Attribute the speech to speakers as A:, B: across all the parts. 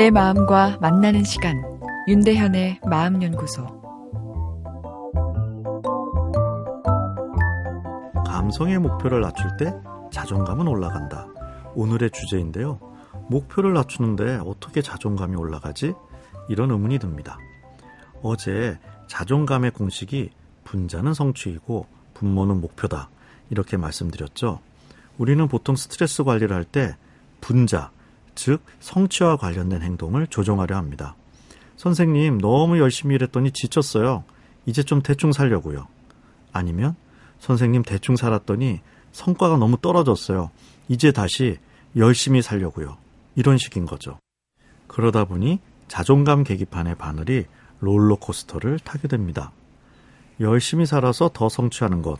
A: 내 마음과 만나는 시간 윤대현의 마음연구소
B: 감성의 목표를 낮출 때 자존감은 올라간다. 오늘의 주제인데요. 목표를 낮추는데 어떻게 자존감이 올라가지? 이런 의문이 듭니다. 어제 자존감의 공식이 분자는 성취이고 분모는 목표다. 이렇게 말씀드렸죠. 우리는 보통 스트레스 관리를 할 때 분자, 즉 성취와 관련된 행동을 조정하려 합니다. 선생님, 너무 열심히 일했더니 지쳤어요. 이제 좀 대충 살려고요. 아니면 선생님 대충 살았더니 성과가 너무 떨어졌어요. 이제 다시 열심히 살려고요. 이런 식인 거죠. 그러다 보니 자존감 계기판의 바늘이 롤러코스터를 타게 됩니다. 열심히 살아서 더 성취하는 것,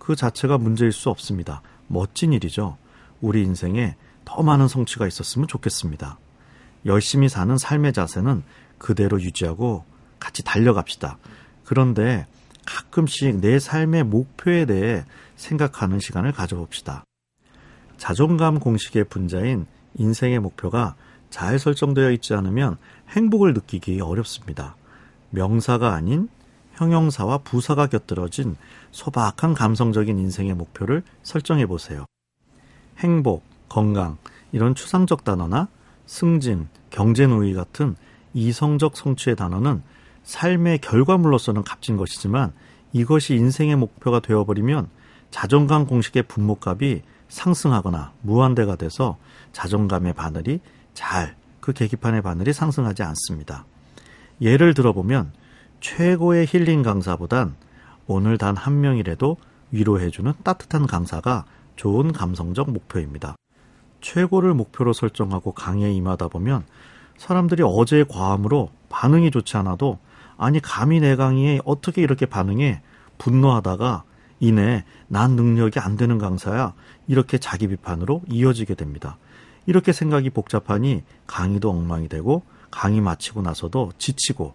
B: 그 자체가 문제일 수 없습니다. 멋진 일이죠. 우리 인생에 더 많은 성취가 있었으면 좋겠습니다. 열심히 사는 삶의 자세는 그대로 유지하고 같이 달려갑시다. 그런데 가끔씩 내 삶의 목표에 대해 생각하는 시간을 가져봅시다. 자존감 공식의 분자인 인생의 목표가 잘 설정되어 있지 않으면 행복을 느끼기 어렵습니다. 명사가 아닌 형용사와 부사가 곁들어진 소박한 감성적인 인생의 목표를 설정해 보세요. 행복, 건강, 이런 추상적 단어나 승진, 경제 노위 같은 이성적 성취의 단어는 삶의 결과물로서는 값진 것이지만 이것이 인생의 목표가 되어버리면 자존감 공식의 분모값이 상승하거나 무한대가 돼서 자존감의 바늘이 잘 그 계기판의 바늘이 상승하지 않습니다. 예를 들어보면 최고의 힐링 강사보단 오늘 단 한 명이라도 위로해주는 따뜻한 강사가 좋은 감성적 목표입니다. 최고를 목표로 설정하고 강의에 임하다 보면 사람들이 어제의 과음으로 반응이 좋지 않아도 아니 감히 내 강의에 어떻게 이렇게 반응해 분노하다가 이내 난 능력이 안 되는 강사야 이렇게 자기 비판으로 이어지게 됩니다. 이렇게 생각이 복잡하니 강의도 엉망이 되고 강의 마치고 나서도 지치고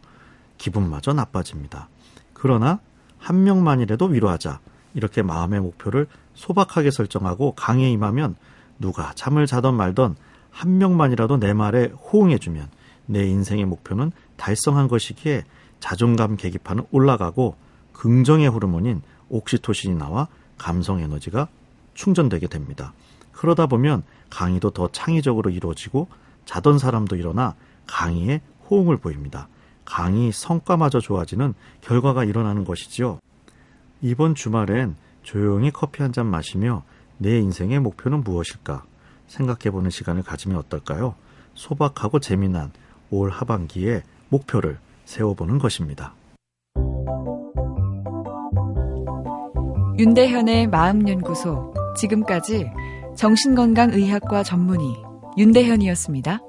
B: 기분마저 나빠집니다. 그러나 한 명만이라도 위로하자 이렇게 마음의 목표를 소박하게 설정하고 강의에 임하면 누가 잠을 자던 말던 한 명만이라도 내 말에 호응해주면 내 인생의 목표는 달성한 것이기에 자존감 계기판은 올라가고 긍정의 호르몬인 옥시토신이 나와 감성 에너지가 충전되게 됩니다. 그러다 보면 강의도 더 창의적으로 이루어지고 자던 사람도 일어나 강의에 호응을 보입니다. 강의 성과마저 좋아지는 결과가 일어나는 것이지요. 이번 주말엔 조용히 커피 한 잔 마시며 내 인생의 목표는 무엇일까 생각해보는 시간을 가지면 어떨까요? 소박하고 재미난 올 하반기에 목표를 세워보는 것입니다.
A: 윤대현의 마음연구소 지금까지 정신건강의학과 전문의 윤대현이었습니다.